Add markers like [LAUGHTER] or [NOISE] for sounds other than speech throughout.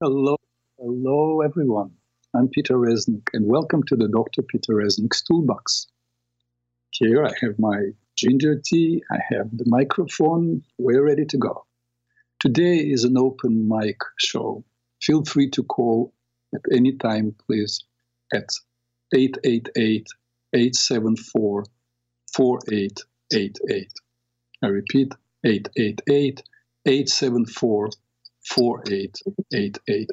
Hello, hello everyone. I'm Peter Reznik, and welcome to the Dr. Peter Reznik's Toolbox. Here I have my ginger tea, I have the microphone, we're ready to go. Today is an open mic show. Feel free to call at any time, please, at 888 874 4888. I repeat, 888 874 4888.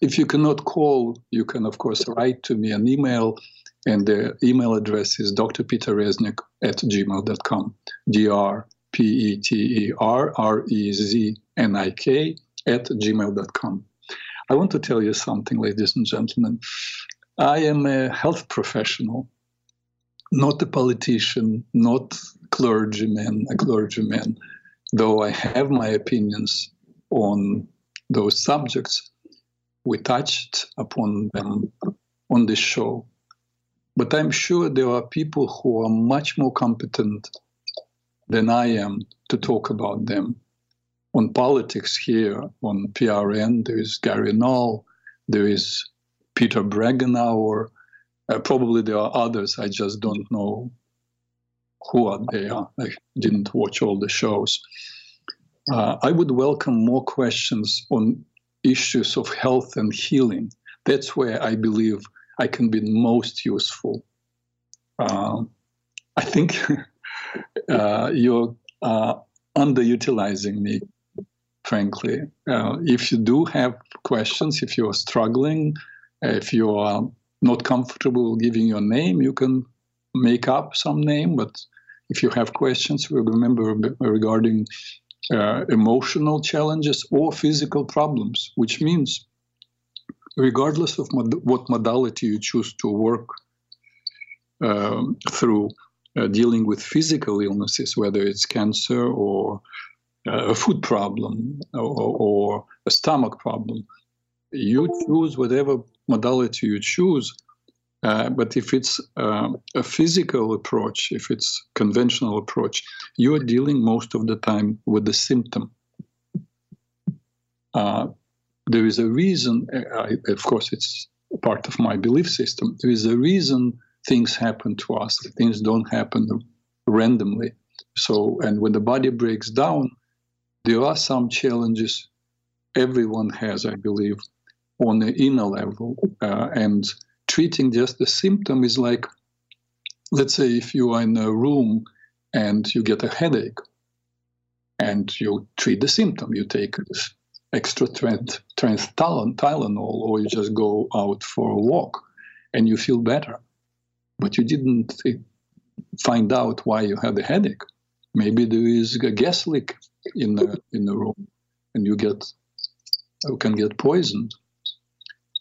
If you cannot call, you can, of course, write to me an email, and the email address is drpeterreznik at gmail.com. D R P E T E R R E Z N I K at gmail.com. I want to tell you something, ladies and gentlemen. I am a health professional, not a politician, not clergyman, a clergyman, though I have my opinions on those subjects. We touched upon them on this show. But I'm sure there are people who are much more competent than I am to talk about them. On politics here, on PRN, there is Gary Null, there is Peter Breggin Hour. Uh, probably there are others, I just don't know who are they are. I didn't watch all the shows. Uh, I would welcome more questions on issues of health and healing. That's where I believe I can be most useful. Uh, I think [LAUGHS] uh, you're uh, underutilizing me, frankly. Uh, if you do have questions, if you're struggling, if you are not comfortable giving your name, you can make up some name. But if you have questions, we remember regarding uh, emotional challenges or physical problems, which means, regardless of mod- what modality you choose to work um, through uh, dealing with physical illnesses, whether it's cancer or uh, a food problem or, or a stomach problem, you choose whatever modality you choose uh, but if it's uh, a physical approach, if it's conventional approach, you are dealing most of the time with the symptom. Uh, there is a reason, uh, I, of course, it's part of my belief system. There is a reason things happen to us. Things don't happen randomly. So, and when the body breaks down, there are some challenges everyone has, I believe, on the inner level, uh, and treating just the symptom is like, let's say, if you are in a room and you get a headache and you treat the symptom, you take extra strength Tylenol, or you just go out for a walk and you feel better. But you didn't eh, find out why you had a headache. Maybe there is a gas leak in the in the room, and you get you can get poisoned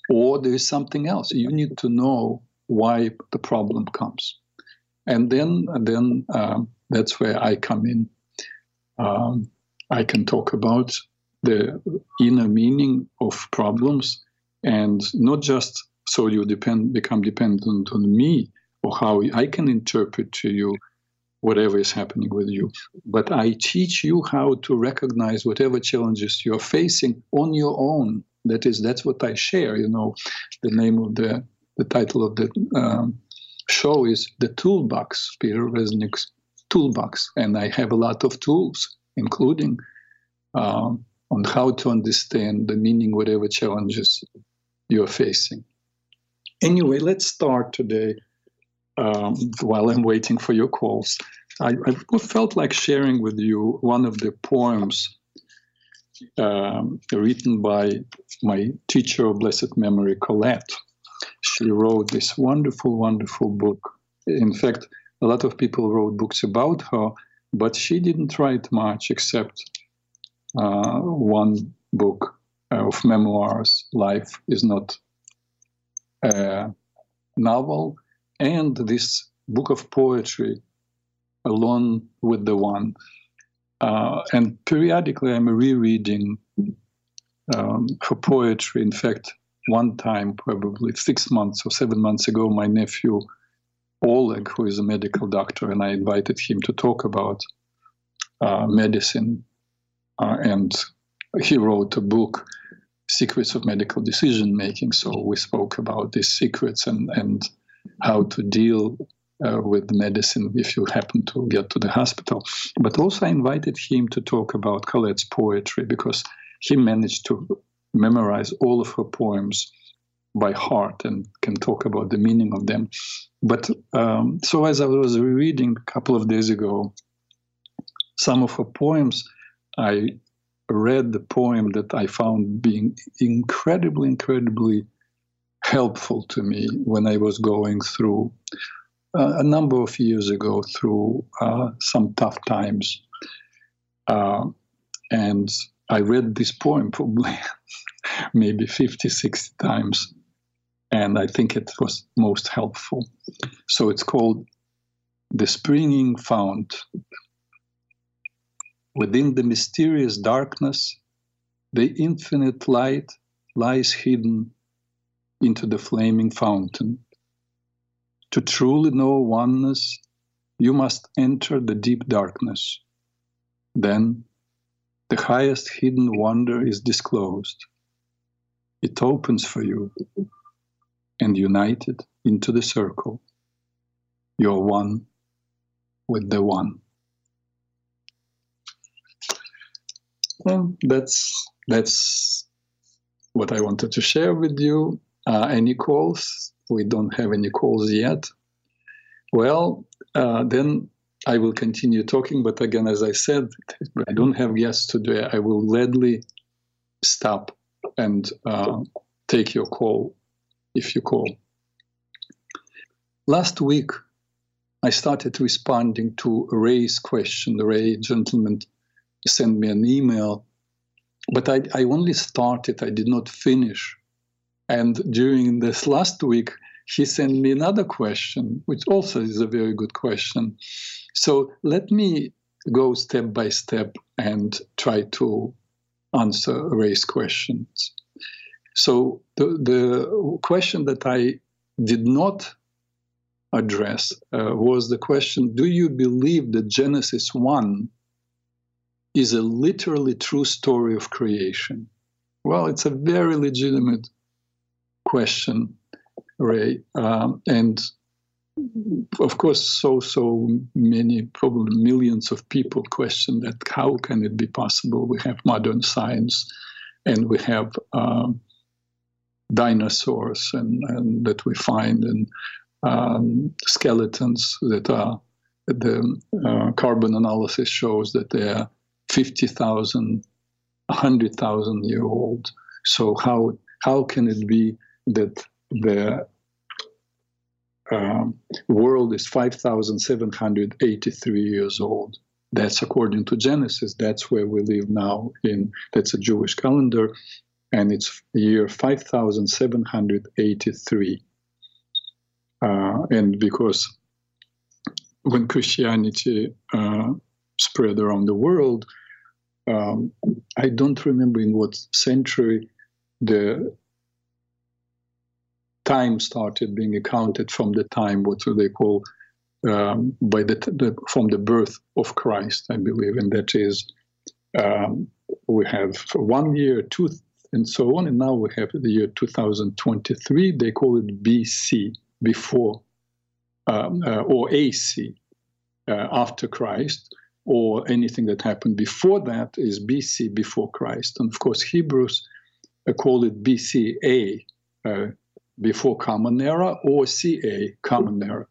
or there is something else. You need to know why the problem comes, and then then um, that's where I come in. Um, I can talk about the inner meaning of problems, and not just so you depend become dependent on me or how I can interpret to you whatever is happening with you. But I teach you how to recognize whatever challenges you're facing on your own that is, that's what I share. You know, the name of the the title of the um, show is the Toolbox, Peter Reznik's Toolbox, and I have a lot of tools, including um, on how to understand the meaning, whatever challenges you're facing. Anyway, let's start today. Um, while I'm waiting for your calls, I, I felt like sharing with you one of the poems um, written by my teacher of blessed memory, Colette. She wrote this wonderful, wonderful book. In fact, a lot of people wrote books about her, but she didn't write much except uh, one book of memoirs, Life is Not a Novel, and this book of poetry, Alone with the One. Uh, and periodically, I'm rereading um, her poetry. In fact, one time, probably six months or seven months ago, my nephew Oleg, who is a medical doctor, and I invited him to talk about uh, medicine. Uh, and he wrote a book secrets of medical decision making. So we spoke about these secrets and, and how to deal uh, with medicine if you happen to get to the hospital. But also, I invited him to talk about Colette's poetry because he managed to memorize all of her poems by heart and can talk about the meaning of them. But um, so, as I was reading a couple of days ago, some of her poems, I read the poem that I found being incredibly, incredibly helpful to me when I was going through uh, a number of years ago through uh, some tough times. Uh, and I read this poem probably [LAUGHS] maybe 50, 60 times. And I think it was most helpful. So it's called The Springing Fount. Within the mysterious darkness, the infinite light lies hidden into the flaming fountain. To truly know oneness, you must enter the deep darkness. Then the highest hidden wonder is disclosed. It opens for you, and united into the circle, you're one with the one. Well, that's that's what I wanted to share with you. Uh, any calls? We don't have any calls yet. Well, uh, then I will continue talking. But again, as I said, I don't have guests today. I will gladly stop and uh, take your call if you call. Last week, I started responding to Ray's question. The Ray, gentleman, sent me an email, but I, I only started, I did not finish. And during this last week, he sent me another question, which also is a very good question. So let me go step by step and try to answer Ray's questions. So the, the question that I did not address uh, was the question Do you believe that Genesis 1 is a literally true story of creation? Well, it's a very legitimate question, Ray. Um, and of course, so so many, probably millions of people question that. How can it be possible? We have modern science, and we have um, dinosaurs and, and that we find and um, skeletons that are the uh, carbon analysis shows that they are 50,000, 100,000 year old. So how how can it be that the um, world is 5,783 years old? That's according to Genesis. That's where we live now. In that's a Jewish calendar, and it's year 5783. Uh, and because when Christianity uh, spread around the world, um, I don't remember in what century the time started being accounted from the time what they call um, by the, the, from the birth of Christ, I believe, and that is um, we have one year, two and so on. And now we have the year 2023. They call it BC, before, um, uh, or AC, uh, after Christ, or anything that happened before that is BC, before Christ. And of course, Hebrews uh, call it BCA, uh, before Common Era, or CA, Common Era.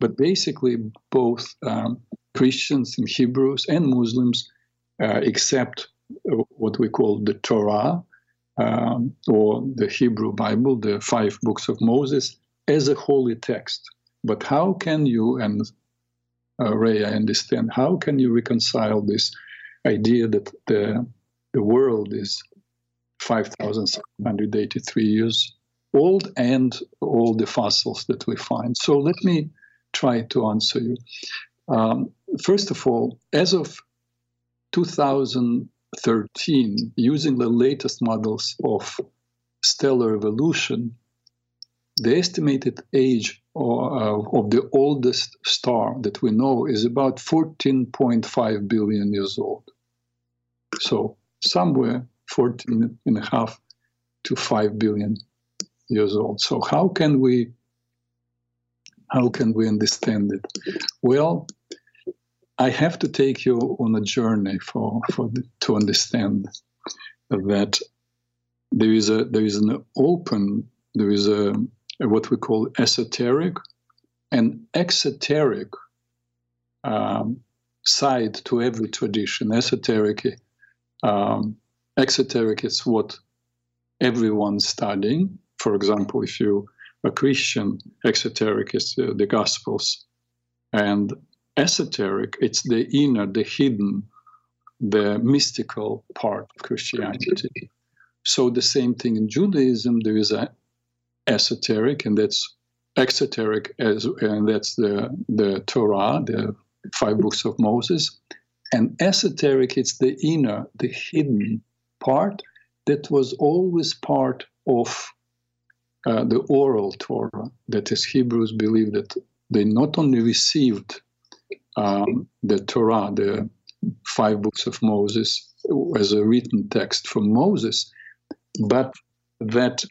But basically, both um, Christians and Hebrews and Muslims uh, accept uh, what we call the Torah, um, or the Hebrew Bible, the five books of Moses, as a holy text. But how can you, and uh, Ray, I understand, how can you reconcile this idea that the, the world is 5,783 years old and all the fossils that we find? So let me try to answer you. Um, first of all, as of 2013, using the latest models of stellar evolution, the estimated age or, uh, of the oldest star that we know is about 14.5 billion years old. So somewhere 14 and a half to five billion years old. So how can we how can we understand it? Well, I have to take you on a journey for, for the, to understand that there is a there is an open there is a, a what we call esoteric and exoteric um, side to every tradition. Esoteric, um, exoteric is what everyone's studying. For example, if you a Christian, exoteric is uh, the Gospels, and esoteric it's the inner, the hidden, the mystical part of Christianity. So the same thing in Judaism. There is a esoteric, and that's exoteric, as and that's the the Torah, the five books of Moses. And esoteric, it's the inner, the hidden part that was always part of uh, the oral Torah. That is, Hebrews believe that they not only received um, the Torah, the five books of Moses, as a written text from Moses, but that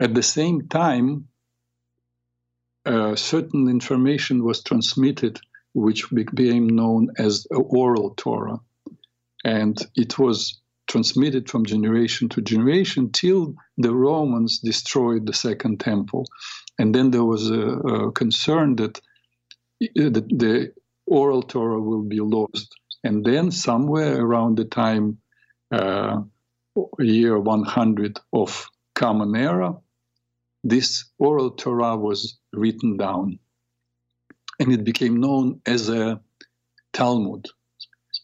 at the same time, uh, certain information was transmitted which became known as the oral Torah. And it was transmitted from generation to generation till the Romans destroyed the Second Temple. And then there was a, a concern that uh, the, the, oral Torah will be lost. And then, somewhere around the time, uh, year 100 of Common Era, this oral Torah was written down and it became known as a Talmud.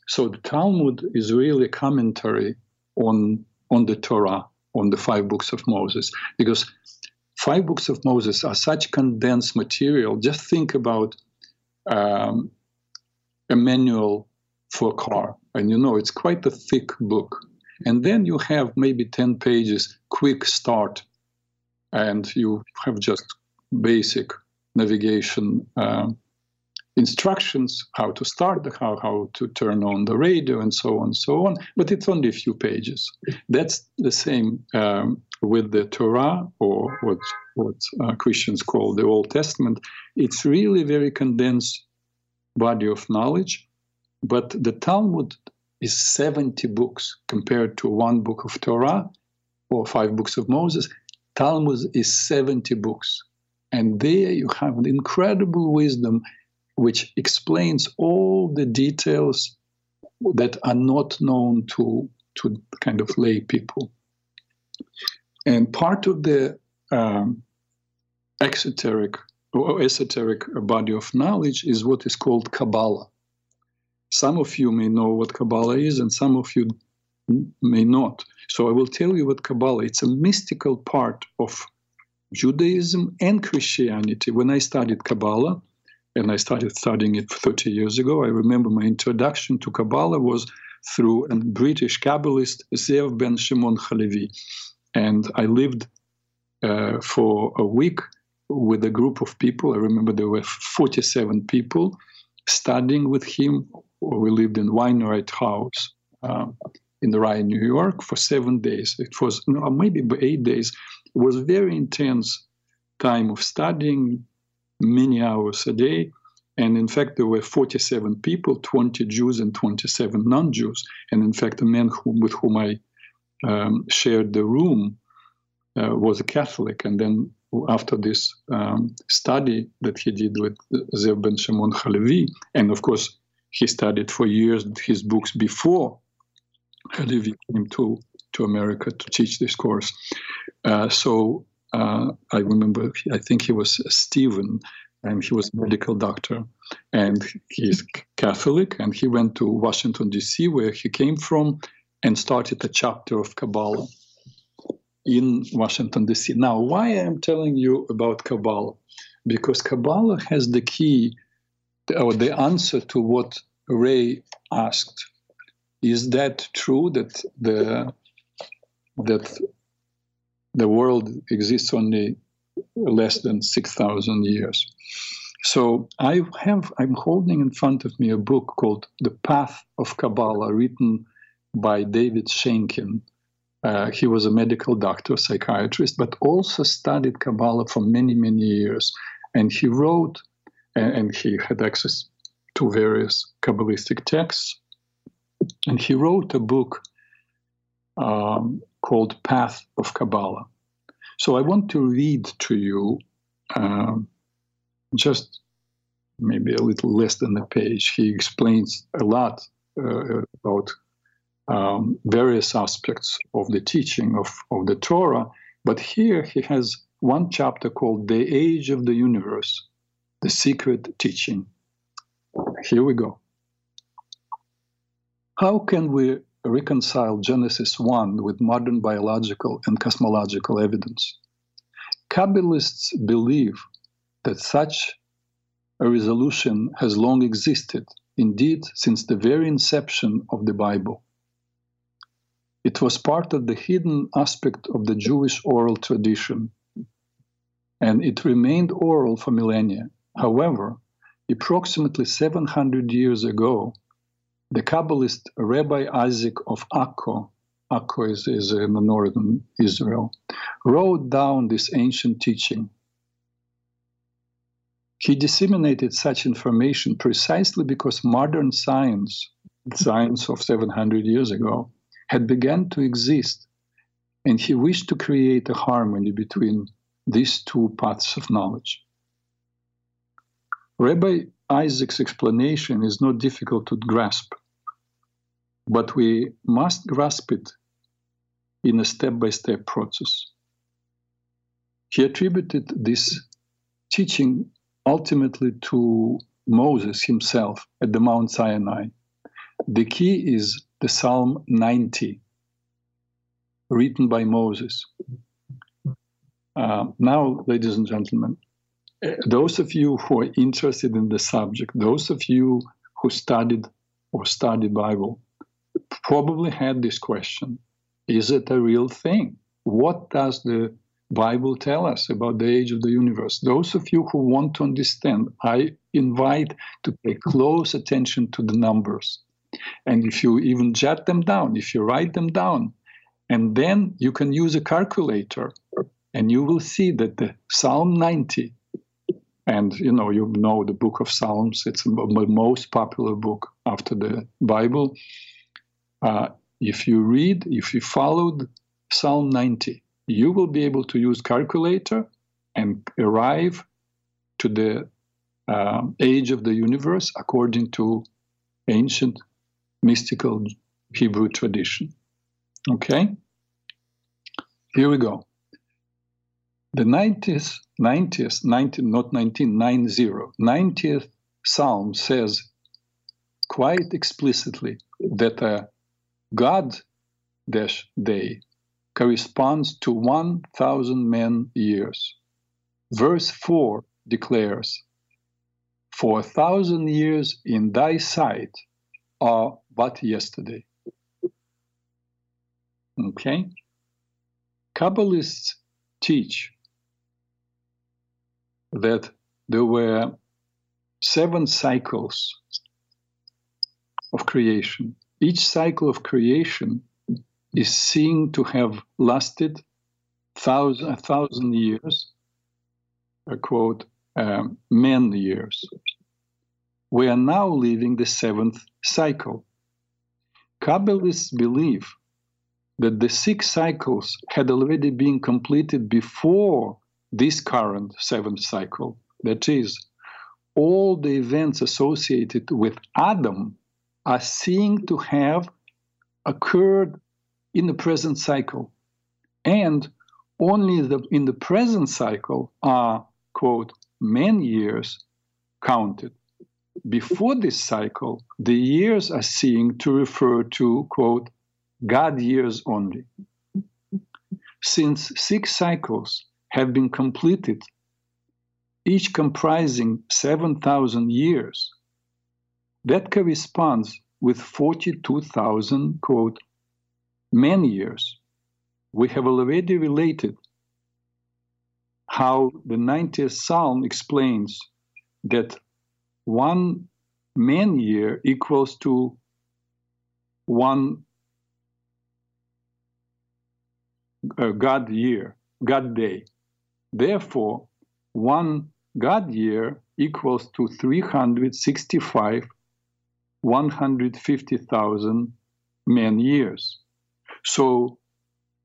So the Talmud is really a commentary on, on the Torah, on the five books of Moses, because five books of Moses are such condensed material. Just think about um, a manual for a car, and you know it's quite a thick book. And then you have maybe 10 pages, quick start, and you have just basic navigation um, instructions how to start the how how to turn on the radio and so on so on. But it's only a few pages. That's the same um, with the torah or what what uh, christians call the old testament. It's really very condensed body of knowledge but the talmud is 70 books compared to one book of torah or five books of moses. Talmud is 70 books and there you have an incredible wisdom which explains all the details that are not known to, to kind of lay people. And part of the um, exoteric or esoteric body of knowledge is what is called Kabbalah. Some of you may know what Kabbalah is, and some of you may not. So I will tell you what Kabbalah. It's a mystical part of Judaism and Christianity. When I studied Kabbalah, and I started studying it 30 years ago. I remember my introduction to Kabbalah was through a British Kabbalist, Zev ben Shimon Halevi. And I lived uh, for a week with a group of people. I remember there were 47 people studying with him. We lived in Wainwright House um, in Rye, New York for seven days. It was no, maybe eight days. It was a very intense time of studying, many hours a day. And in fact, there were 47 people, 20 Jews and 27 non Jews. And in fact, the man who, with whom I um, shared the room uh, was a Catholic. And then after this um, study that he did with Zev Ben Shimon Halevi, and of course, he studied for years his books before Halevi came to, to America to teach this course. Uh, so uh, I remember, I think he was Stephen, and he was a medical doctor, and he's Catholic, and he went to Washington D.C., where he came from, and started a chapter of Kabbalah in Washington D.C. Now, why I am telling you about Kabbalah? Because Kabbalah has the key, or the answer to what Ray asked. Is that true that the that the world exists only less than 6,000 years. So I have, I'm holding in front of me a book called The Path of Kabbalah, written by David Sheinkin. Uh, he was a medical doctor, psychiatrist, but also studied Kabbalah for many, many years. And he wrote, and, and he had access to various Kabbalistic texts. And he wrote a book um, called Path of Kabbalah. So I want to read to you um, just maybe a little less than a page. He explains a lot uh, about um, various aspects of the teaching of, of the Torah, but here he has one chapter called The Age of the Universe, the Secret Teaching. Here we go. How can we reconcile Genesis 1 with modern biological and cosmological evidence? Kabbalists believe that such a resolution has long existed, indeed, since the very inception of the Bible. It was part of the hidden aspect of the Jewish oral tradition, and it remained oral for millennia. However, approximately 700 years ago, the Kabbalist Rabbi Isaac of Akko, Akko is, is in northern Israel, wrote down this ancient teaching he disseminated such information precisely because modern science, science of 700 years ago, had begun to exist, and he wished to create a harmony between these two paths of knowledge. Rabbi Isaac's explanation is not difficult to grasp, but we must grasp it in a step by step process. He attributed this teaching ultimately to Moses himself at the Mount Sinai. The key is the Psalm 90, written by Moses. Uh, now, ladies and gentlemen, those of you who are interested in the subject, those of you who studied or study Bible, probably had this question: Is it a real thing? What does the Bible tell us about the age of the universe. Those of you who want to understand, I invite to pay close attention to the numbers. And if you even jot them down, if you write them down, and then you can use a calculator, and you will see that the Psalm 90, and you know you know the book of Psalms, it's the most popular book after the Bible. Uh, if you read, if you followed Psalm 90, you will be able to use calculator and arrive to the um, age of the universe according to ancient mystical Hebrew tradition. Okay? Here we go. The 90th, 90th, 90, not 19, 90, 90th Psalm says quite explicitly that a God dash day corresponds to 1,000 man years. Verse 4 declares, For a thousand years in thy sight are but yesterday. Okay? Kabbalists teach that there were seven cycles of creation. Each cycle of creation is seen to have lasted thousand, a thousand years, a quote, um, man years. We are now living the seventh cycle. Kabbalists believe that the six cycles had already been completed before this current seventh cycle. That is, all the events associated with Adam are seen to have occurred in the present cycle. And only the, in the present cycle are, quote, man years counted. Before this cycle, the years are seen to refer to, quote, God years only. Since six cycles have been completed, each comprising 7,000 years, that corresponds with 42,000, quote, many years, we have already related how the 90th Psalm explains that one man year equals to one uh, God year, God day. Therefore, one God year equals to 365 150,000 man years. So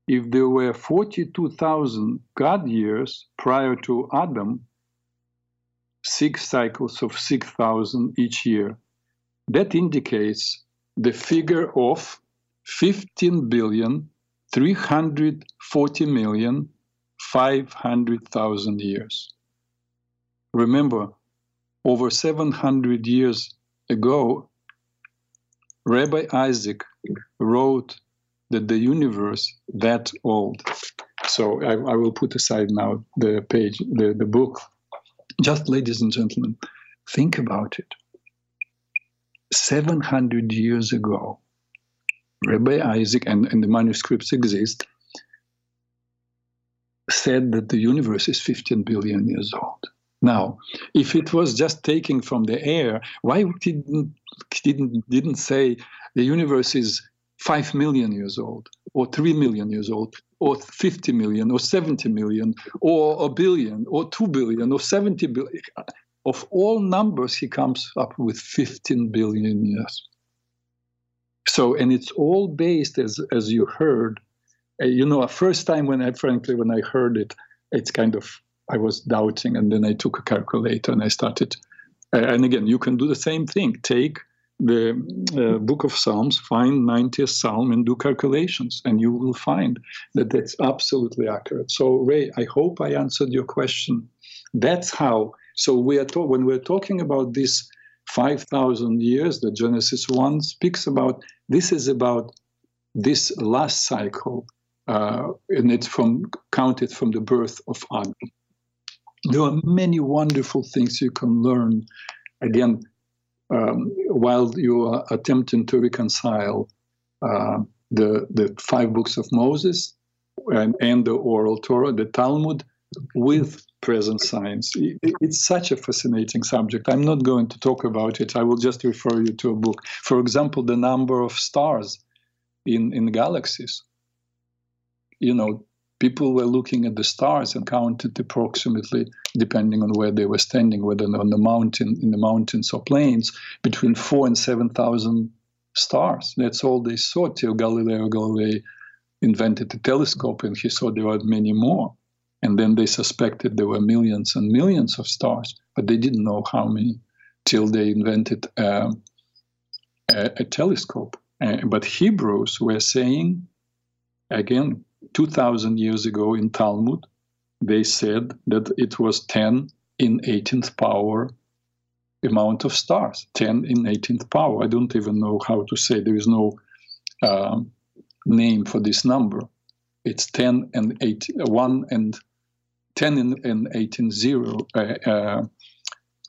if there were 42,000 God years prior to Adam, six cycles of 6,000 each year, that indicates the figure of 15 billion 340 million 500,000 years. Remember, over 700 years ago, Rabbi Isaac wrote that the universe that old. So I, I, will put aside now the page, the, the book. Just, ladies and gentlemen, think about it. 700 years ago, Rabbi Isaac, and, and the manuscripts exist, said that the universe is 15 billion years old. Now, if it was just taken from the air, why didn't didn't didn't say the universe is five million years old, or three million years old, or 50 million, or 70 million, or a billion, or two billion, or 70 billion? Of all numbers, he comes up with 15 billion years. So, and it's all based, as as you heard, you know, a first time when I, frankly, when I heard it, it's kind of I was doubting, and then I took a calculator and I started. Uh, and again, you can do the same thing. Take the uh, book of Psalms, find 90th Psalm, and do calculations, and you will find that that's absolutely accurate. So, Ray, I hope I answered your question. That's how. So we are to- when we're talking about this 5,000 years that Genesis 1 speaks about, this is about this last cycle, uh, and it's from counted from the birth of Adam there are many wonderful things you can learn. Again, um, while you are attempting to reconcile uh, the the five books of Moses and, and the oral Torah, the Talmud, with present science. It, it's such a fascinating subject. I'm not going to talk about it. I will just refer you to a book. For example, the number of stars in in galaxies. You know, people were looking at the stars and counted approximately, depending on where they were standing, whether on the mountain, in the mountains or plains, between four and seven thousand stars. That's all they saw till Galileo Galilei invented the telescope, and he saw there were many more. And then they suspected there were millions and millions of stars, but they didn't know how many till they invented um, a, a, telescope. Uh, but Hebrews were saying, again, 2,000 years ago in Talmud, they said that it was 10 in 18th power amount of stars, 10 in 18th power. I don't even know how to say, there is no uh, name for this number. It's 10 and 8, 1 and 10 and, and 18 zero. Uh, uh,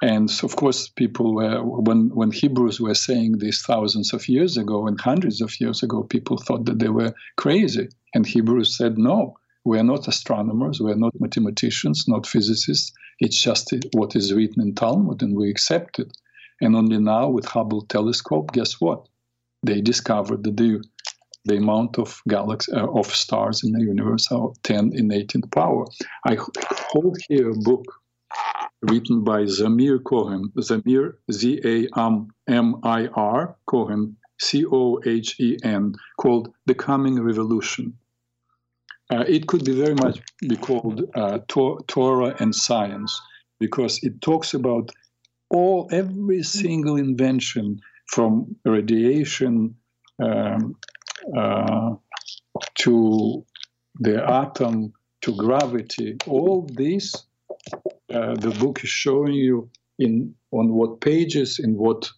and of course, people were, when, when Hebrews were saying this thousands of years ago and hundreds of years ago, people thought that they were crazy. And Hebrews said, no, we are not astronomers, we are not mathematicians, not physicists. It's just what is written in Talmud, and we accept it. And only now, with Hubble telescope, guess what? They discovered that the, the amount of galaxies uh, of stars in the universe are 10 in 18th power. I hold here a book written by Zamir Cohen, Zamir Z A M I R Cohen, C O H E N, called The Coming Revolution. Uh, it could be very much be called uh, Torah and science because it talks about all every single invention from radiation um, uh, to the atom to gravity. All this, uh, the book is showing you in on what pages in what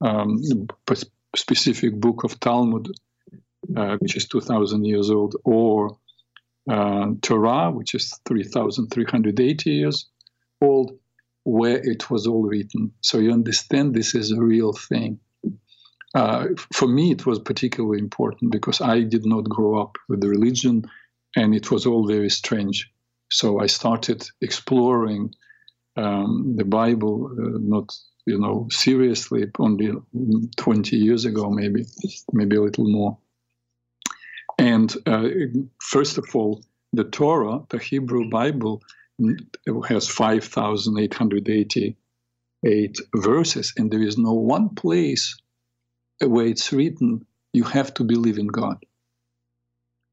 um, specific book of Talmud, uh, which is 2,000 years old, or uh, Torah, which is 3,380 years old, where it was all written. So you understand this is a real thing. Uh, for me, it was particularly important because I did not grow up with the religion and it was all very strange. So I started exploring um, the Bible, uh, not you know seriously, only 20 years ago, maybe, maybe a little more. And uh, first of all, the Torah, the Hebrew Bible, has 5,888 verses, and there is no one place where it's written, you have to believe in God.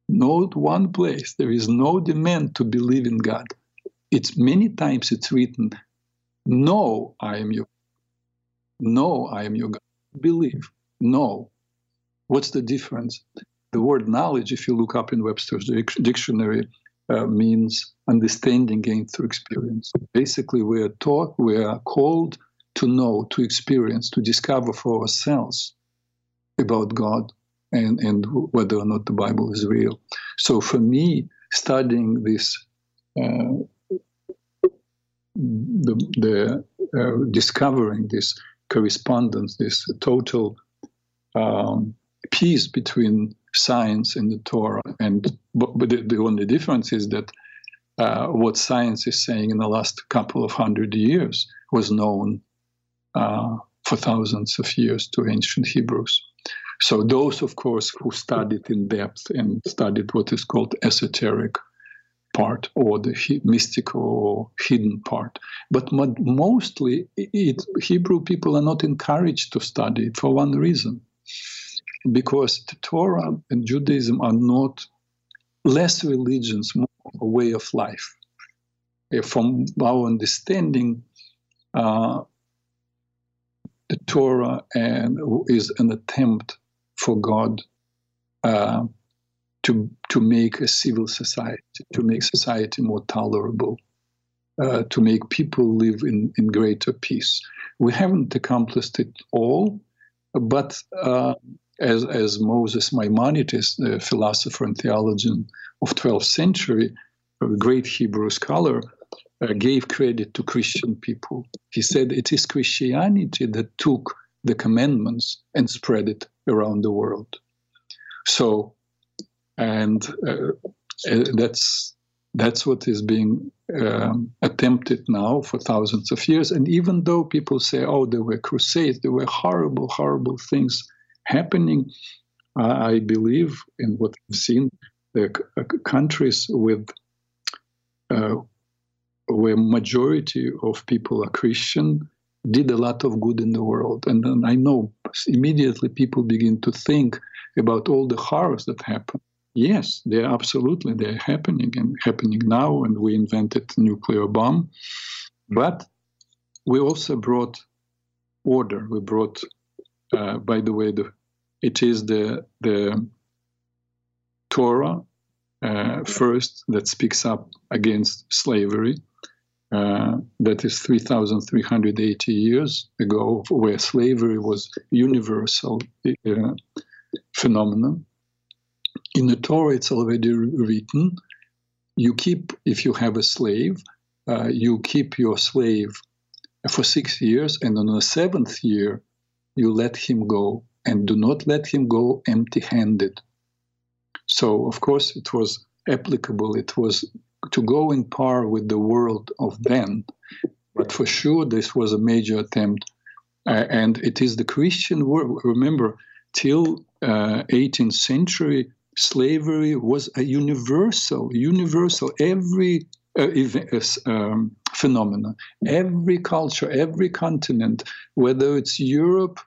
Not one place. There is no demand to believe in God. It's many times it's written, no, I am your no, I am your God. Believe. No. What's the difference? The word knowledge, if you look up in Webster's dictionary, uh, means understanding gained through experience. Basically, we are taught, we are called to know, to experience, to discover for ourselves about God and, and whether or not the Bible is real. So for me, studying this, uh, the, the uh, discovering this correspondence, this total um, peace between science and the Torah. And but, but the, the, only difference is that uh, what science is saying in the last couple of hundred years was known uh, for thousands of years to ancient Hebrews. So those, of course, who studied in depth and studied what is called esoteric part or the mystical or hidden part. But mostly, it, Hebrew people are not encouraged to study it for one reason because the Torah and Judaism are not less religions, more a way of life. From our understanding, uh, the Torah and is an attempt for God uh, to to make a civil society, to make society more tolerable, uh, to make people live in, in greater peace. We haven't accomplished it all, but uh, as, as Moses Maimonides, the philosopher and theologian of 12th century, a great Hebrew scholar, uh, gave credit to Christian people. He said it is Christianity that took the commandments and spread it around the world. So and uh, uh, that's that's what is being um, attempted now for thousands of years. And even though people say, "Oh, there were crusades, there were horrible, horrible things happening," I believe in what I've seen. The uh, countries with uh, where majority of people are Christian did a lot of good in the world. And then I know immediately people begin to think about all the horrors that happened Yes, they're absolutely they're happening and happening now. And we invented nuclear bomb, but we also brought order. We brought, uh, by the way, the it is the the Torah uh, first that speaks up against slavery. Uh, that is 3,380 years ago, where slavery was universal uh, phenomenon in the Torah, it's already written. You keep, if you have a slave, uh, you keep your slave for six years, and on the seventh year, you let him go, and do not let him go empty handed. So, of course, it was applicable, it was to go in par with the world of then. But for sure, this was a major attempt. Uh, and it is the Christian world. Remember, till uh, 18th century, slavery was a universal, universal, every uh, um, phenomenon, every culture, every continent, whether it's Europe,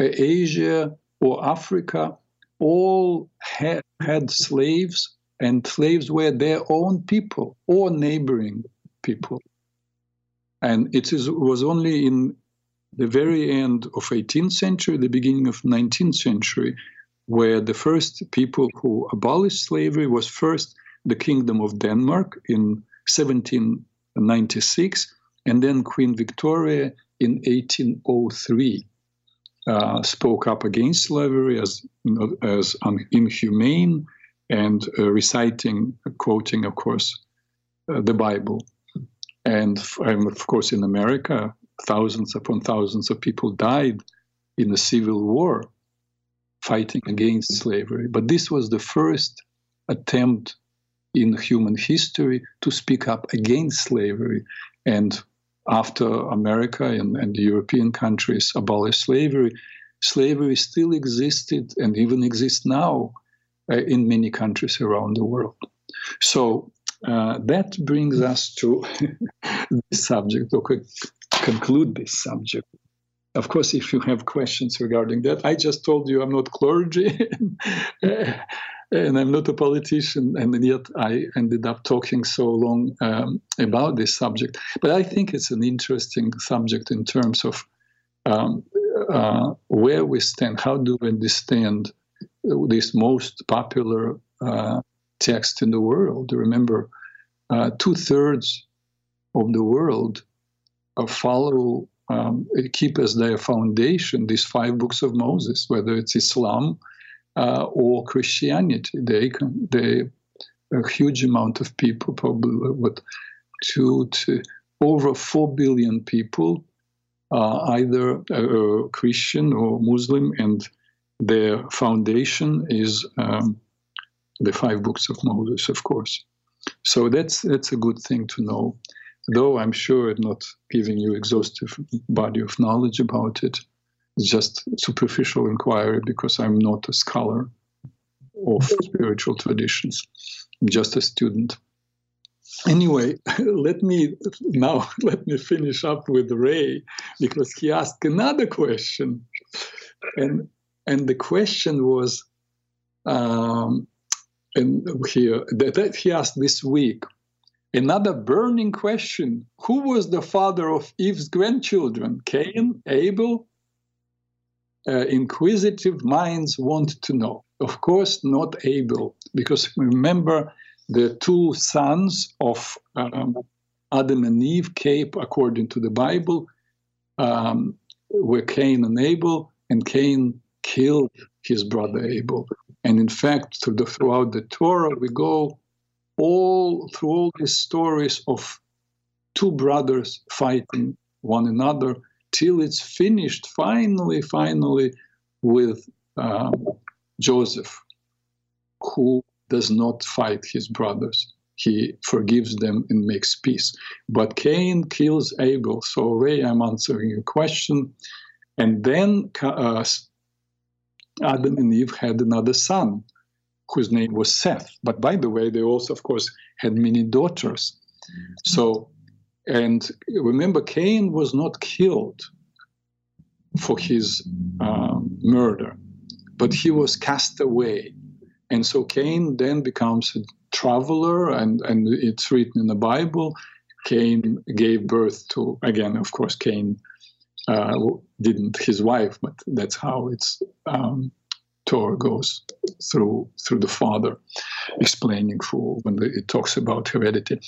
uh, Asia, or Africa, all had, had slaves, and slaves were their own people or neighboring people. And it is, was only in the very end of 18th century, the beginning of 19th century, where the first people who abolished slavery was first the Kingdom of Denmark in 1796, and then Queen Victoria in 1803 uh, spoke up against slavery as as inhumane and uh, reciting, quoting, of course, uh, the Bible. And, and of course, in America, thousands upon thousands of people died in the Civil War fighting against slavery. But this was the first attempt in human history to speak up against slavery. And after America and, and European countries abolished slavery, slavery still existed and even exists now uh, in many countries around the world. So uh, that brings us to [LAUGHS] this subject, or conclude this subject. Of course, if you have questions regarding that, I just told you I'm not clergy [LAUGHS] and I'm not a politician, and yet I ended up talking so long um, about this subject. But I think it's an interesting subject in terms of um, uh, where we stand, how do we understand this most popular uh, text in the world. Remember, uh, two thirds of the world uh, follow, um, keep as their foundation these five books of Moses, whether it's Islam uh, or Christianity. They, they, a huge amount of people, probably what two to over four billion people, are either Christian or Muslim, and their foundation is um, the five books of Moses, of course. So that's that's a good thing to know. Though I'm sure I'm not giving you exhaustive body of knowledge about it. It's just superficial inquiry because I'm not a scholar of spiritual traditions. I'm just a student. Anyway, [LAUGHS] let me now [LAUGHS] let me finish up with Ray because he asked another question, and and the question was, um, and here that, that he asked this week. Another burning question: Who was the father of Eve's grandchildren? Cain, Abel? Uh, inquisitive minds want to know. Of course, not Abel, because remember the two sons of um, Adam and Eve came, according to the Bible, um, were Cain and Abel, and Cain killed his brother Abel. And in fact, throughout the Torah, we go all through all these stories of two brothers fighting one another till it's finished finally, finally with um, Joseph, who does not fight his brothers. He forgives them and makes peace. But Cain kills Abel. So, Ray, I'm answering your question. And then uh, Adam and Eve had another son whose name was Seth. But by the way, they also, of course, had many daughters. So, and remember, Cain was not killed for his um, murder, but he was cast away. And so Cain then becomes a traveler, and, and it's written in the Bible. Cain gave birth to, again, of course, Cain uh, didn't his wife, but that's how it's um, Torah goes through through the father, explaining for when it talks about heredity.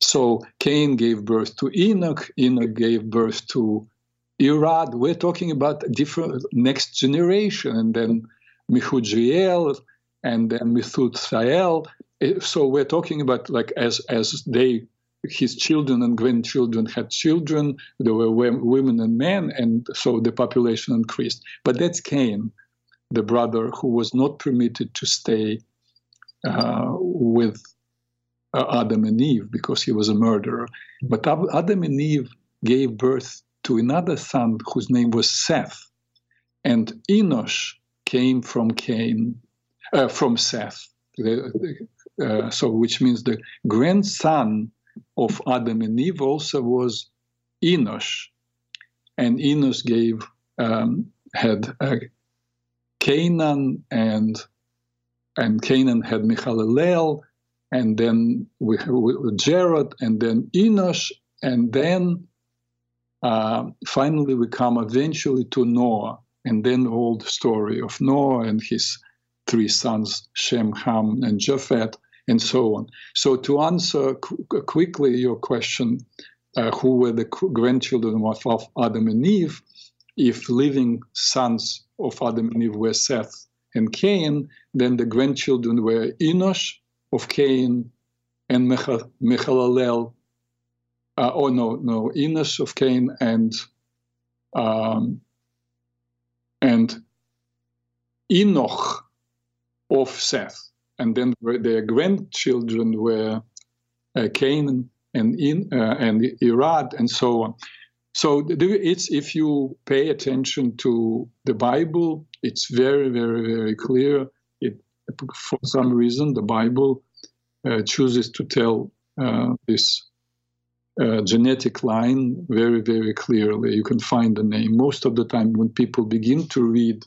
So Cain gave birth to Enoch. Enoch gave birth to Irad. We're talking about different next generation, and then Mehudriel, and then Methusael. So we're talking about like as as they his children and grandchildren had children. There were women and men, and so the population increased. But that's Cain, the brother who was not permitted to stay uh, with uh, Adam and Eve because he was a murderer. But Adam and Eve gave birth to another son whose name was Seth, and Enosh came from Cain, uh, from Seth. Uh, so, which means the grandson of Adam and Eve also was Enosh, and Enosh gave um, had Canaan and and Canaan had Michalalel, and then we, we Jared, and then Enosh, and then uh, finally we come eventually to Noah, and then the story of Noah and his three sons, Shem, Ham, and Japheth, and so on. So, to answer qu- quickly your question, uh, who were the grandchildren of Adam and Eve, if living sons of Adam and Eve were Seth and Cain, then the grandchildren were Enosh of Cain and Mechalalel. Uh, oh no, no, Enosh of Cain and um, and Enoch of Seth and then their grandchildren were uh, and in uh, and Irad and so on. So it's if you pay attention to the Bible, it's very very very clear. It for some reason, the Bible uh, chooses to tell uh, this uh, genetic line very, very clearly. You can find the name. Most of the time, when people begin to read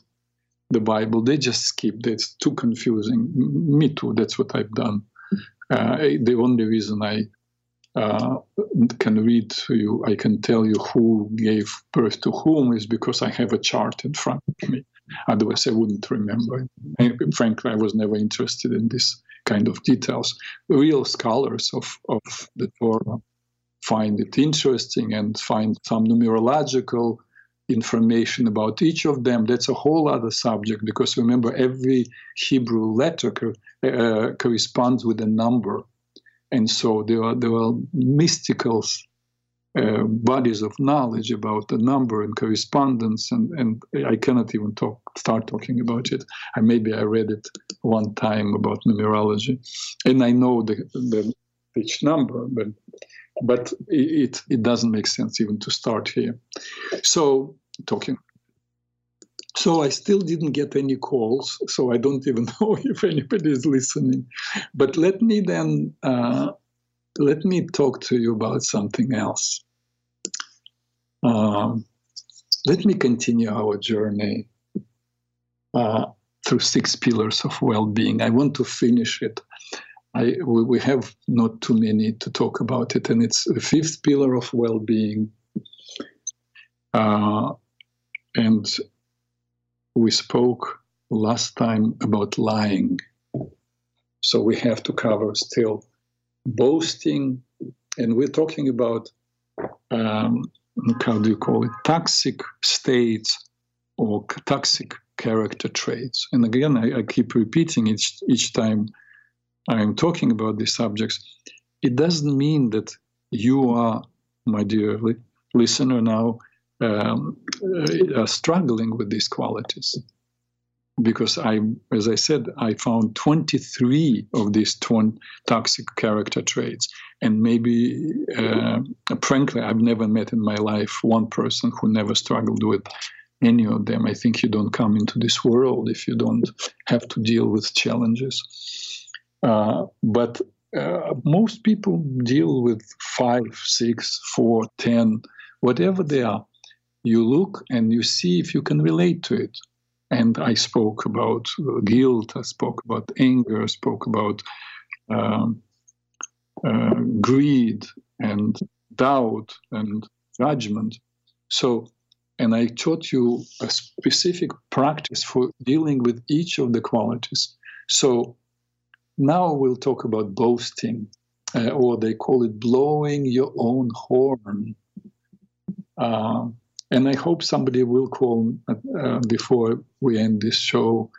the Bible, they just skip. That's too confusing. Me too. That's what I've done. Uh, the only reason I uh, can read to you, I can tell you who gave birth to whom is because I have a chart in front of me. Otherwise, I wouldn't remember. Frankly, I was never interested in this kind of details. Real scholars of, of the Torah find it interesting and find some numerological information about each of them. That's a whole other subject because remember, every Hebrew letter co- uh, corresponds with a number. And so there are, there are mystical uh, bodies of knowledge about the number and correspondence, and, and I cannot even talk start talking about it. Maybe I read it one time about numerology, and I know the, the each number, but but it it doesn't make sense even to start here. So talking. So I still didn't get any calls, so I don't [LAUGHS] even know if anybody is listening. But let me then uh, let me talk to you about something else. Um, let me continue our journey uh, through six pillars of well-being. I want to finish it. I, we have not too many to talk about it, and it's the fifth pillar of well-being. Uh, and we spoke last time about lying. So we have to cover still boasting, and we're talking about um, how do you call it toxic states or toxic character traits. And again, I, I keep repeating each each time I'm talking about these subjects. It doesn't mean that you are, my dear li- listener, now um, uh, struggling with these qualities because I, as I said, I found 23 of these toxic character traits, and maybe, uh, frankly, I've never met in my life one person who never struggled with any of them. I think you don't come into this world if you don't have to deal with challenges. Uh, but uh, most people deal with five, six, four, ten, whatever they are. You look and you see if you can relate to it and I spoke about guilt, I spoke about anger, I spoke about um, uh, greed and doubt and judgment. So, and I taught you a specific practice for dealing with each of the qualities. So, now we'll talk about boasting, uh, or they call it blowing your own horn. Uh, and I hope somebody will call uh, before we end this show.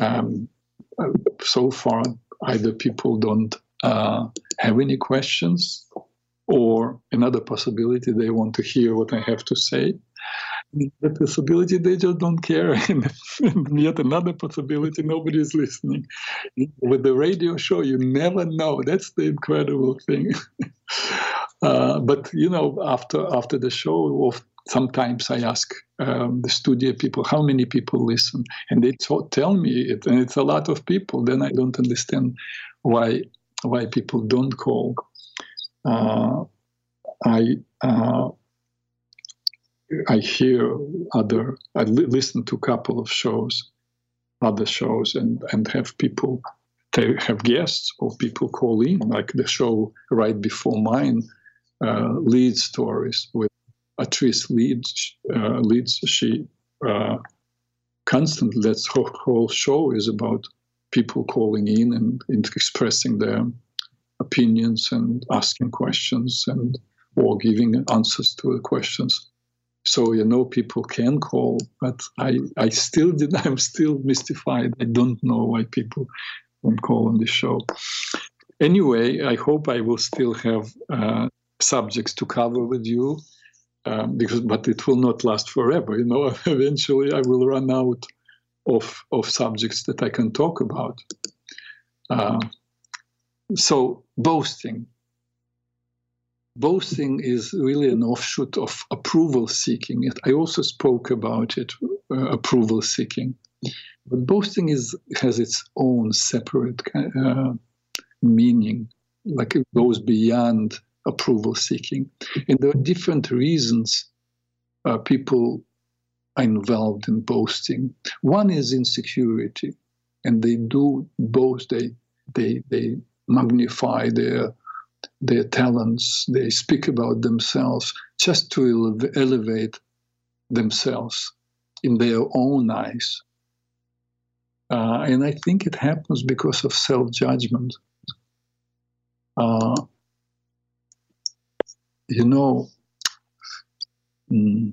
Um, uh, so far, either people don't uh, have any questions, or another possibility they want to hear what I have to say. The possibility they just don't care, and, [LAUGHS] and yet another possibility nobody is listening. With the radio show, you never know. That's the incredible thing. [LAUGHS] Uh, but you know, after after the show, sometimes I ask um, the studio people how many people listen, and they t- tell me it, and it's a lot of people. Then I don't understand why why people don't call. Uh, I uh, I hear other. I li- listen to a couple of shows, other shows, and and have people. They have guests or people call in, like the show right before mine, uh, lead stories with Atrice leads uh, leads she uh, constantly. That whole, whole show is about people calling in and, and, expressing their opinions and asking questions and or giving answers to the questions. So you know people can call, but I I still did. [LAUGHS] I'm still mystified. I don't know why people don't call on the show. Anyway, I hope I will still have uh, subjects to cover with you um, because but it will not last forever. You know, [LAUGHS] eventually I will run out of of subjects that I can talk about. Uh, so boasting. Boasting is really an offshoot of approval seeking. I also spoke about it, uh, approval seeking. But boasting is has its own separate uh, meaning, like it goes beyond approval seeking, and there are different reasons uh, people are involved in boasting. One is insecurity, and they do boast. They they they magnify their their talents. They speak about themselves just to elevate themselves in their own eyes. Uh, and I think it happens because of self judgment. Uh, you know, mm,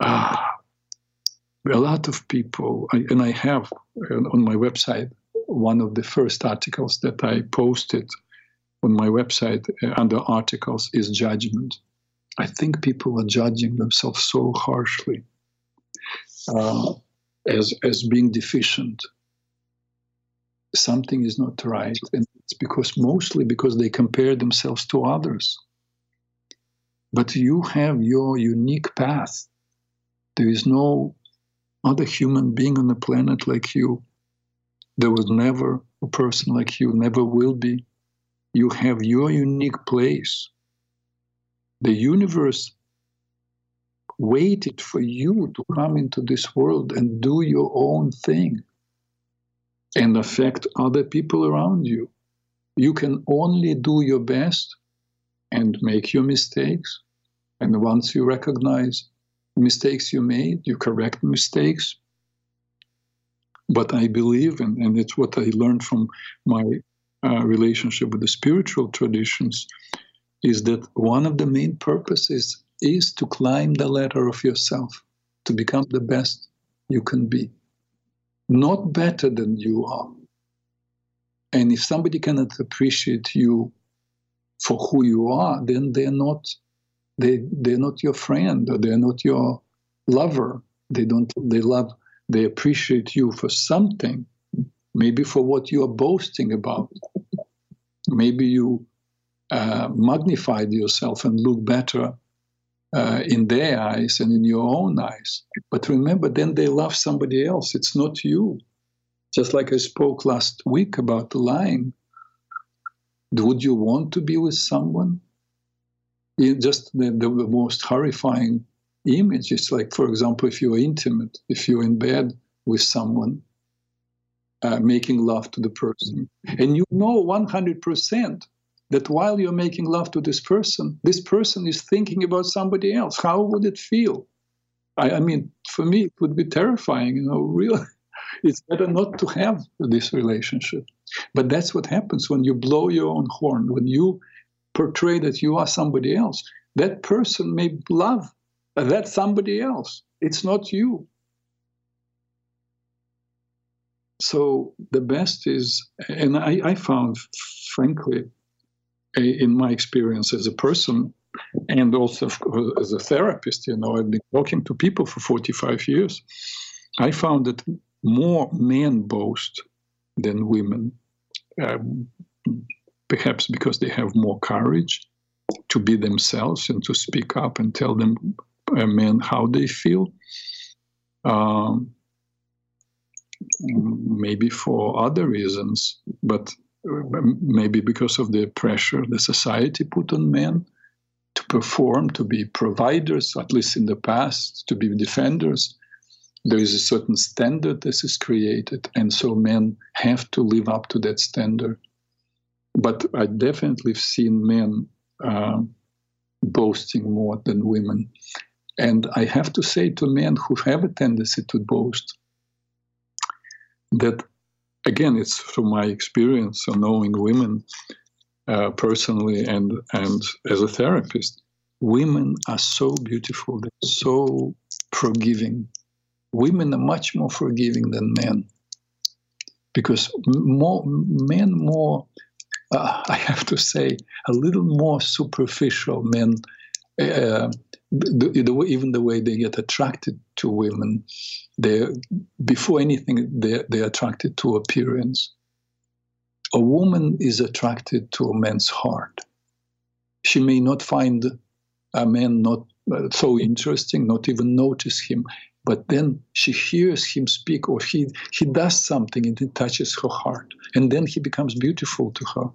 uh, a lot of people, I, and I have uh, on my website one of the first articles that I posted on my website uh, under articles is judgment. I think people are judging themselves so harshly uh, as as being deficient. Something is not right, and it's because mostly because they compare themselves to others. But you have your unique path. There is no other human being on the planet like you. There was never a person like you, never will be. You have your unique place the universe waited for you to come into this world and do your own thing and affect other people around you. You can only do your best and make your mistakes. And once you recognize the mistakes you made, you correct mistakes. But I believe, and, and it's what I learned from my uh, relationship with the spiritual traditions, is that one of the main purposes is to climb the ladder of yourself, to become the best you can be, not better than you are. And if somebody cannot appreciate you for who you are, then they're not they they're not your friend or they're not your lover. They don't they love they appreciate you for something, maybe for what you are boasting about. Maybe you uh, magnified yourself and look better uh, in their eyes and in your own eyes. But remember, then they love somebody else. It's not you. Just like I spoke last week about lying. Would you want to be with someone? Just the, the most horrifying image It's like, for example, if you're intimate, if you're in bed with someone, uh, making love to the person, and you know 100% that while you're making love to this person, this person is thinking about somebody else. How would it feel? I, I mean, for me, it would be terrifying, you know, [LAUGHS] really. It's better not to have this relationship. But that's what happens when you blow your own horn, when you portray that you are somebody else. That person may love that somebody else. It's not you. So the best is, and I, I found, frankly, in my experience as a person and also as a therapist, you know, I've been talking to people for 45 years. I found that more men boast than women, um, perhaps because they have more courage to be themselves and to speak up and tell them uh, men how they feel. Um, maybe for other reasons, but maybe because of the pressure the society put on men to perform, to be providers, at least in the past, to be defenders. There is a certain standard that is created, and so men have to live up to that standard. But I definitely have seen men uh, boasting more than women. And I have to say to men who have a tendency to boast that again, it's from my experience of knowing women uh, personally and and as a therapist. Women are so beautiful, they're so forgiving. Women are much more forgiving than men because more men more uh, [LAUGHS] I have to say a little more superficial men uh, the, the, even the way they get attracted to women, they before anything they they're attracted to appearance. A woman is attracted to a man's heart. She may not find a man not uh, so interesting, not even notice him, but then she hears him speak or he he does something and it touches her heart. And then he becomes beautiful to her.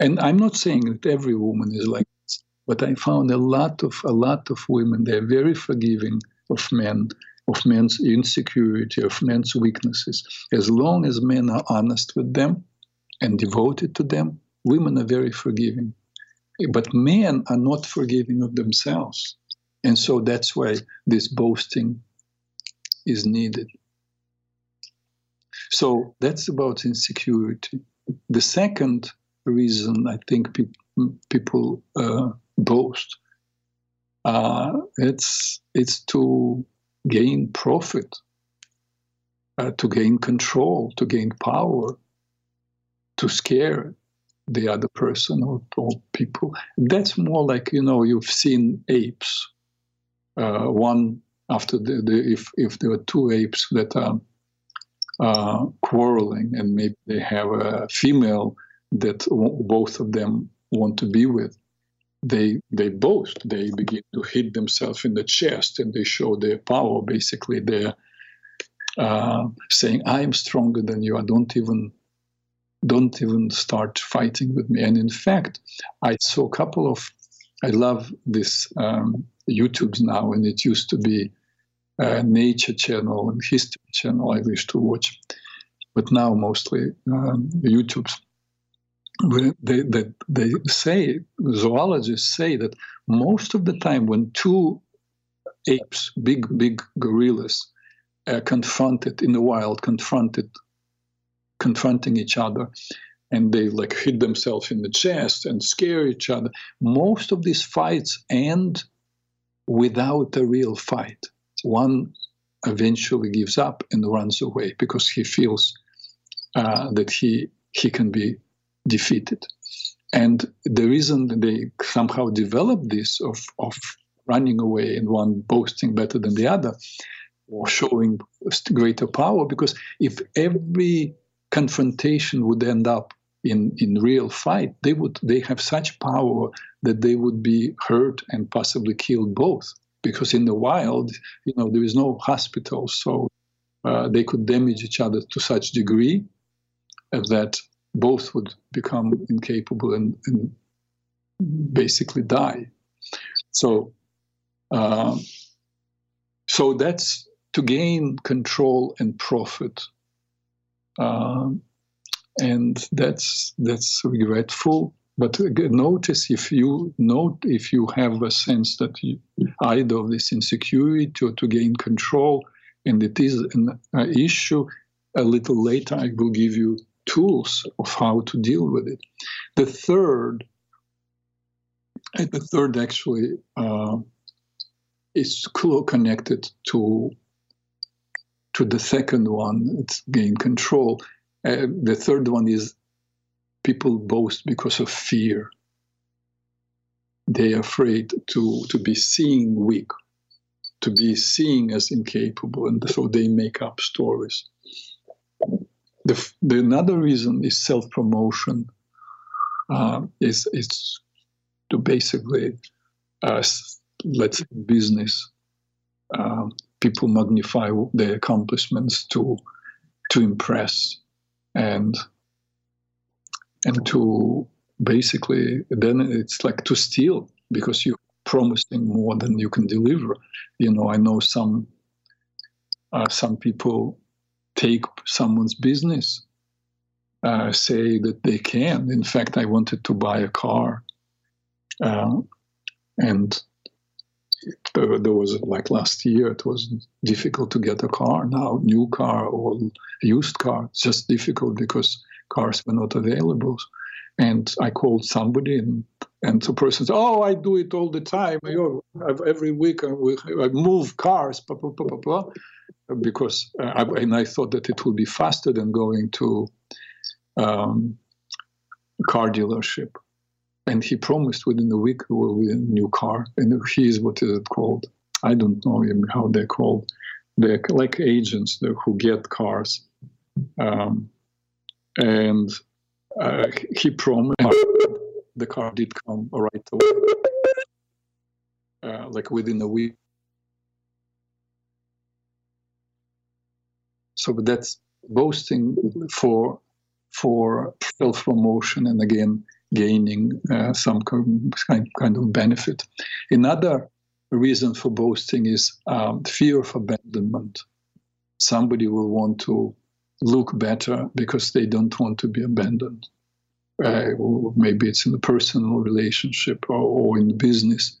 And i'm not saying that every woman is like this but i found a lot of a lot of women they're very forgiving of men of men's insecurity of men's weaknesses. As long as men are honest with them and devoted to them women are very forgiving. But men are not forgiving of themselves and so that's why this boasting is needed. So that's about insecurity. The second reason I think pe- people uh, boast uh, it's it's to gain profit, uh, to gain control, to gain power, to scare the other person or, or people. That's more like you know you've seen apes one after the, the, if if there are two apes that are uh, quarreling and maybe they have a female that both of them want to be with they they boast. They begin to hit themselves in the chest and they show their power. Basically they're uh, saying i am stronger than you. I don't even don't even start fighting with me. And in fact i saw a couple of i love this um, YouTube's now, and it used to be a nature channel and history channel I used to watch, but now mostly um, YouTube's. They, they, they say, zoologists say that most of the time when two apes, big, big gorillas, are confronted in the wild, confronted, confronting each other, and they like hit themselves in the chest and scare each other. Most of these fights end without a real fight. One eventually gives up and runs away because he feels uh, that he he can be defeated. And the reason they somehow developed this of, of running away and one boasting better than the other or showing greater power, because if every confrontation would end up in, in real fight, they would they have such power that they would be hurt and possibly killed both. Because in the wild, you know, there is no hospital, so uh, they could damage each other to such degree that both would become incapable and, and basically die. So, uh, so that's to gain control and profit. Uh, and that's that's regretful. But notice if you note if you have a sense that you, either of this insecurity or to gain control, and it is an issue. A little later, I will give you tools of how to deal with it. The third, the third actually uh, is connected to to the second one. It's gain control uh, the third one is people boast because of fear. They are afraid to, to be seen weak, to be seen as incapable, and so they make up stories. The, the another reason is self promotion. Uh, is is to basically, uh, let's say, business. Uh, people magnify their accomplishments to to impress and and to basically then it's like to steal because you're promising more than you can deliver. You know i know some uh, some people take someone's business uh, say that they can. In fact i wanted to buy a car uh, and there was like last year it was difficult to get a car. Now new car or used car it's just difficult because cars were not available and i called somebody and and the person said oh i do it all the time every week I, move cars blah, blah, blah, blah, blah. because uh, I, and i thought that it would be faster than going to um, car dealership and he promised within a week there will be a new car. And he is what is it called? I don't know how they're called. They're like agents who get cars. Um, and uh, he promised the car did come right away, uh, like within a week. So that's boasting for for self promotion and again gaining uh, some kind kind of benefit. Another reason for boasting is um, fear of abandonment. Somebody will want to look better because they don't want to be abandoned. Uh, maybe it's in a personal relationship or, or in business.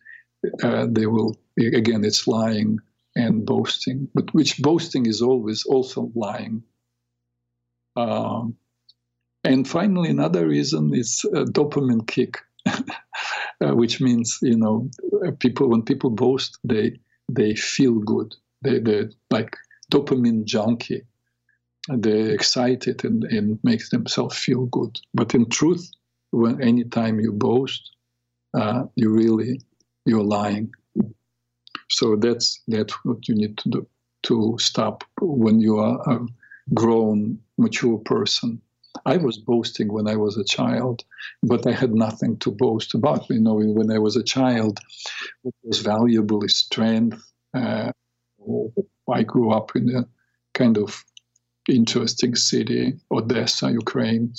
Uh, they will again, it's lying and boasting, but which boasting is always also lying. Um, and finally, another reason is a dopamine kick, [LAUGHS] uh, which means you know people when people boast, they they feel good. They they like dopamine junkie. They're excited and, and makes themselves feel good. But in truth, when anytime you boast, uh, you really you're lying. So that's that's what you need to do to stop when you are a grown, mature person. I was boasting when I was a child, but I had nothing to boast about. You know, when I was a child, what was valuable is strength. Uh, I grew up in a kind of interesting city, Odessa, Ukraine,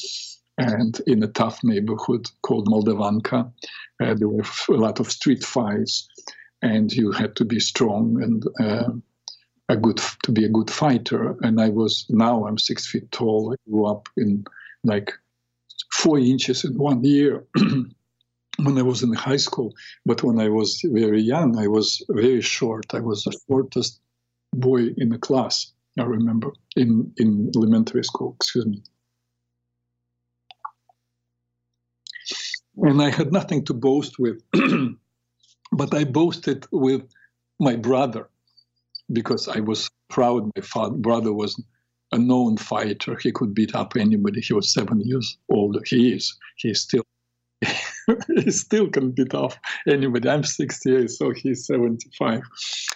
and in a tough neighborhood called Moldavanka. Uh, there were a lot of street fights and you had to be strong and uh, a good to be a good fighter. And I was now I'm six feet tall. I grew up in like four inches in one year. [CLEARS THROAT] when I was in high school, but when I was very young, I was very short. I was the shortest boy in the class. I remember in in elementary school. Excuse me. And I had nothing to boast with. [CLEARS THROAT] But I boasted with my brother because I was proud my father, brother was a known fighter. He could beat up anybody. He was seven years older. He is. He is still [LAUGHS] he still can beat up anybody. I'm 68, so he's 75.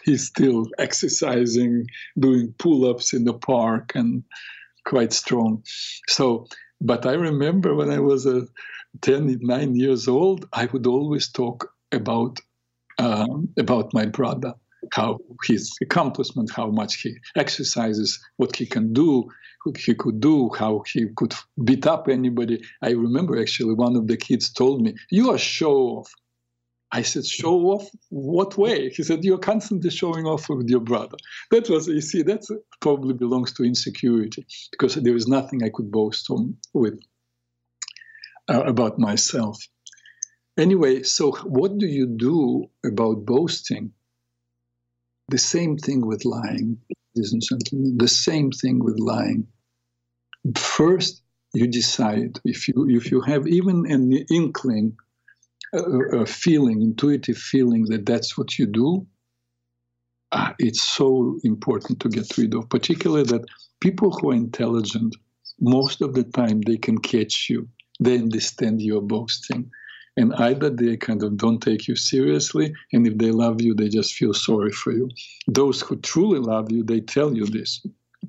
He's still exercising, doing pull-ups in the park, and quite strong. So, but I remember when I was a 10, 9 years old, I would always talk about um, about my brother, how his accomplishment, how much he exercises, what he can do, he could do, how he could beat up anybody. I remember actually one of the kids told me, "You are show off." I said, "Show off? What way?" He said, "You're constantly showing off with your brother." That was, you see, that probably belongs to insecurity because there is nothing I could boast on with uh, about myself. Anyway, so what do you do about boasting? The same thing with lying, ladies and gentlemen. The same thing with lying. First, you decide if you if you have even an inkling, a, a feeling, intuitive feeling that that's what you do. Uh, it's so important to get rid of, particularly that people who are intelligent, most of the time they can catch you. They understand you're boasting and either they kind of don't take you seriously and if they love you they just feel sorry for you. Those who truly love you they tell you this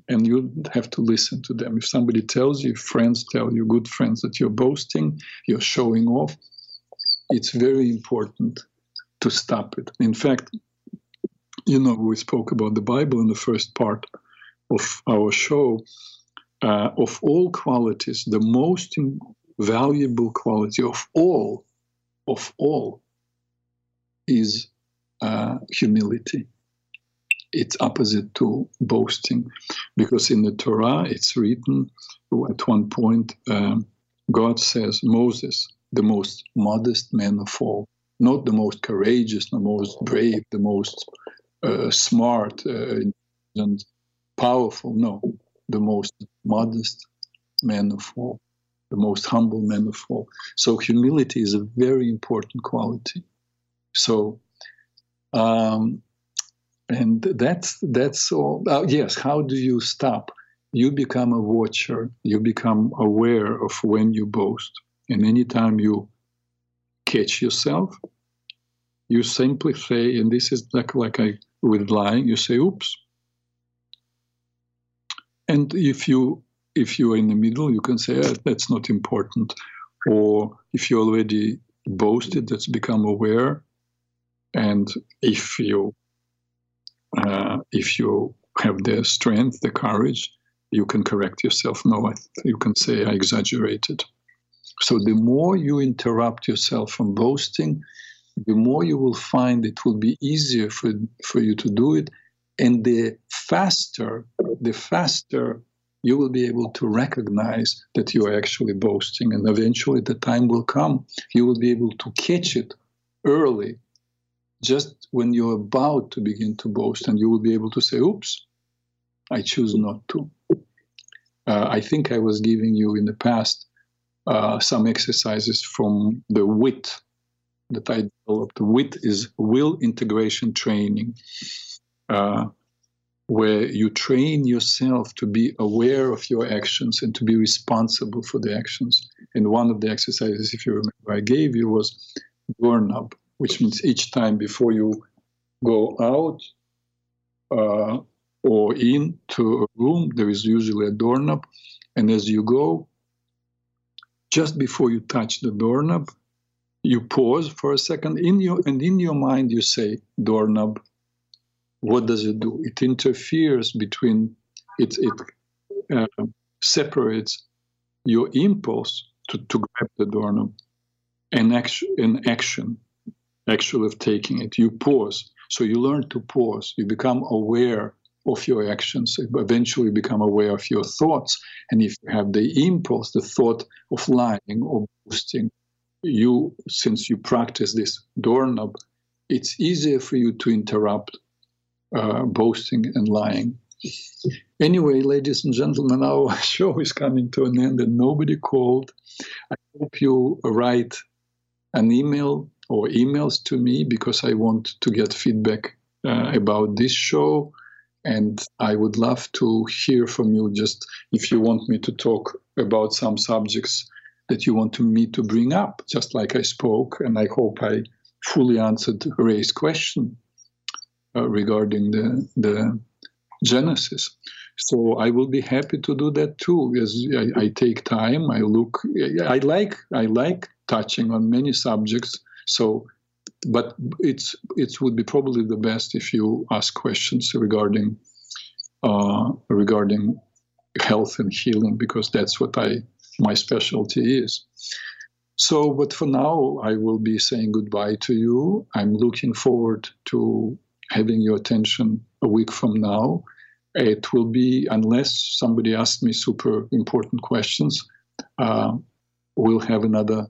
and you have to listen to them. If somebody tells you friends tell you good friends that you're boasting you're showing off it's very important to stop it. In fact you know we spoke about the bible in the first part of our show. Uh, of all qualities the most valuable quality of all of all is uh, humility. It's opposite to boasting, because in the Torah it's written at one point um, God says Moses, the most modest man of all, not the most courageous, the most brave, the most uh, smart uh, and powerful. No, the most modest man of all the most humble man of all. So humility is a very important quality. So, um, and that's that's all. Uh, yes, how do you stop? You become a watcher. You become aware of when you boast, and anytime you catch yourself, you simply say, and this is like like I with lying, you say, "Oops." And if you if you're in the middle, you can say oh, that's not important. Or if you already boasted, that's become aware. And if you uh, if you have the strength, the courage, you can correct yourself. No, you can say I exaggerated. So the more you interrupt yourself from boasting, the more you will find it will be easier for, for you to do it. And the faster, the faster you will be able to recognize that you are actually boasting. And eventually the time will come, you will be able to catch it early, just when you're about to begin to boast, and you will be able to say, oops, I choose not to. Uh, I think I was giving you in the past uh, some exercises from the WIT that I developed. WIT is will integration training, uh, where you train yourself to be aware of your actions and to be responsible for the actions. And one of the exercises, if you remember, I gave you was doorknob, which means each time before you go out uh, or into a room, there is usually a doorknob. And as you go, just before you touch the doorknob, you pause for a second in your and in your mind you say doorknob. What does it do? It interferes between it. It uh, separates your impulse to, to grab the doorknob and action, and action, actual of taking it. You pause. So you learn to pause. You become aware of your actions, eventually you become aware of your thoughts. And if you have the impulse, the thought of lying or boasting, you, since you practice this doorknob, it's easier for you to interrupt uh, boasting and lying. Anyway, ladies and gentlemen, [LAUGHS] our show is coming to an end and nobody called. I hope you write an email or emails to me because I want to get feedback uh, about this show and I would love to hear from you. Just if you want me to talk about some subjects that you want me to bring up, just like I spoke, and I hope I fully answered Ray's question uh, regarding the the Genesis. So I will be happy to do that too. As I, I take time, I look. I like I like touching on many subjects. So but it's it would be probably the best if you ask questions regarding uh, regarding health and healing because that's what I my specialty is. So, but for now, I will be saying goodbye to you. I'm looking forward to having your attention a week from now. It will be, unless somebody asks me super important questions, uh, we'll have another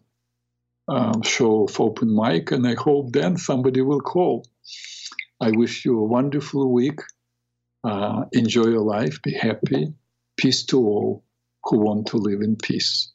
um, show of open mic, and I hope then somebody will call. I wish you a wonderful week. Uh, enjoy your life, be happy. Peace to all who want to live in peace.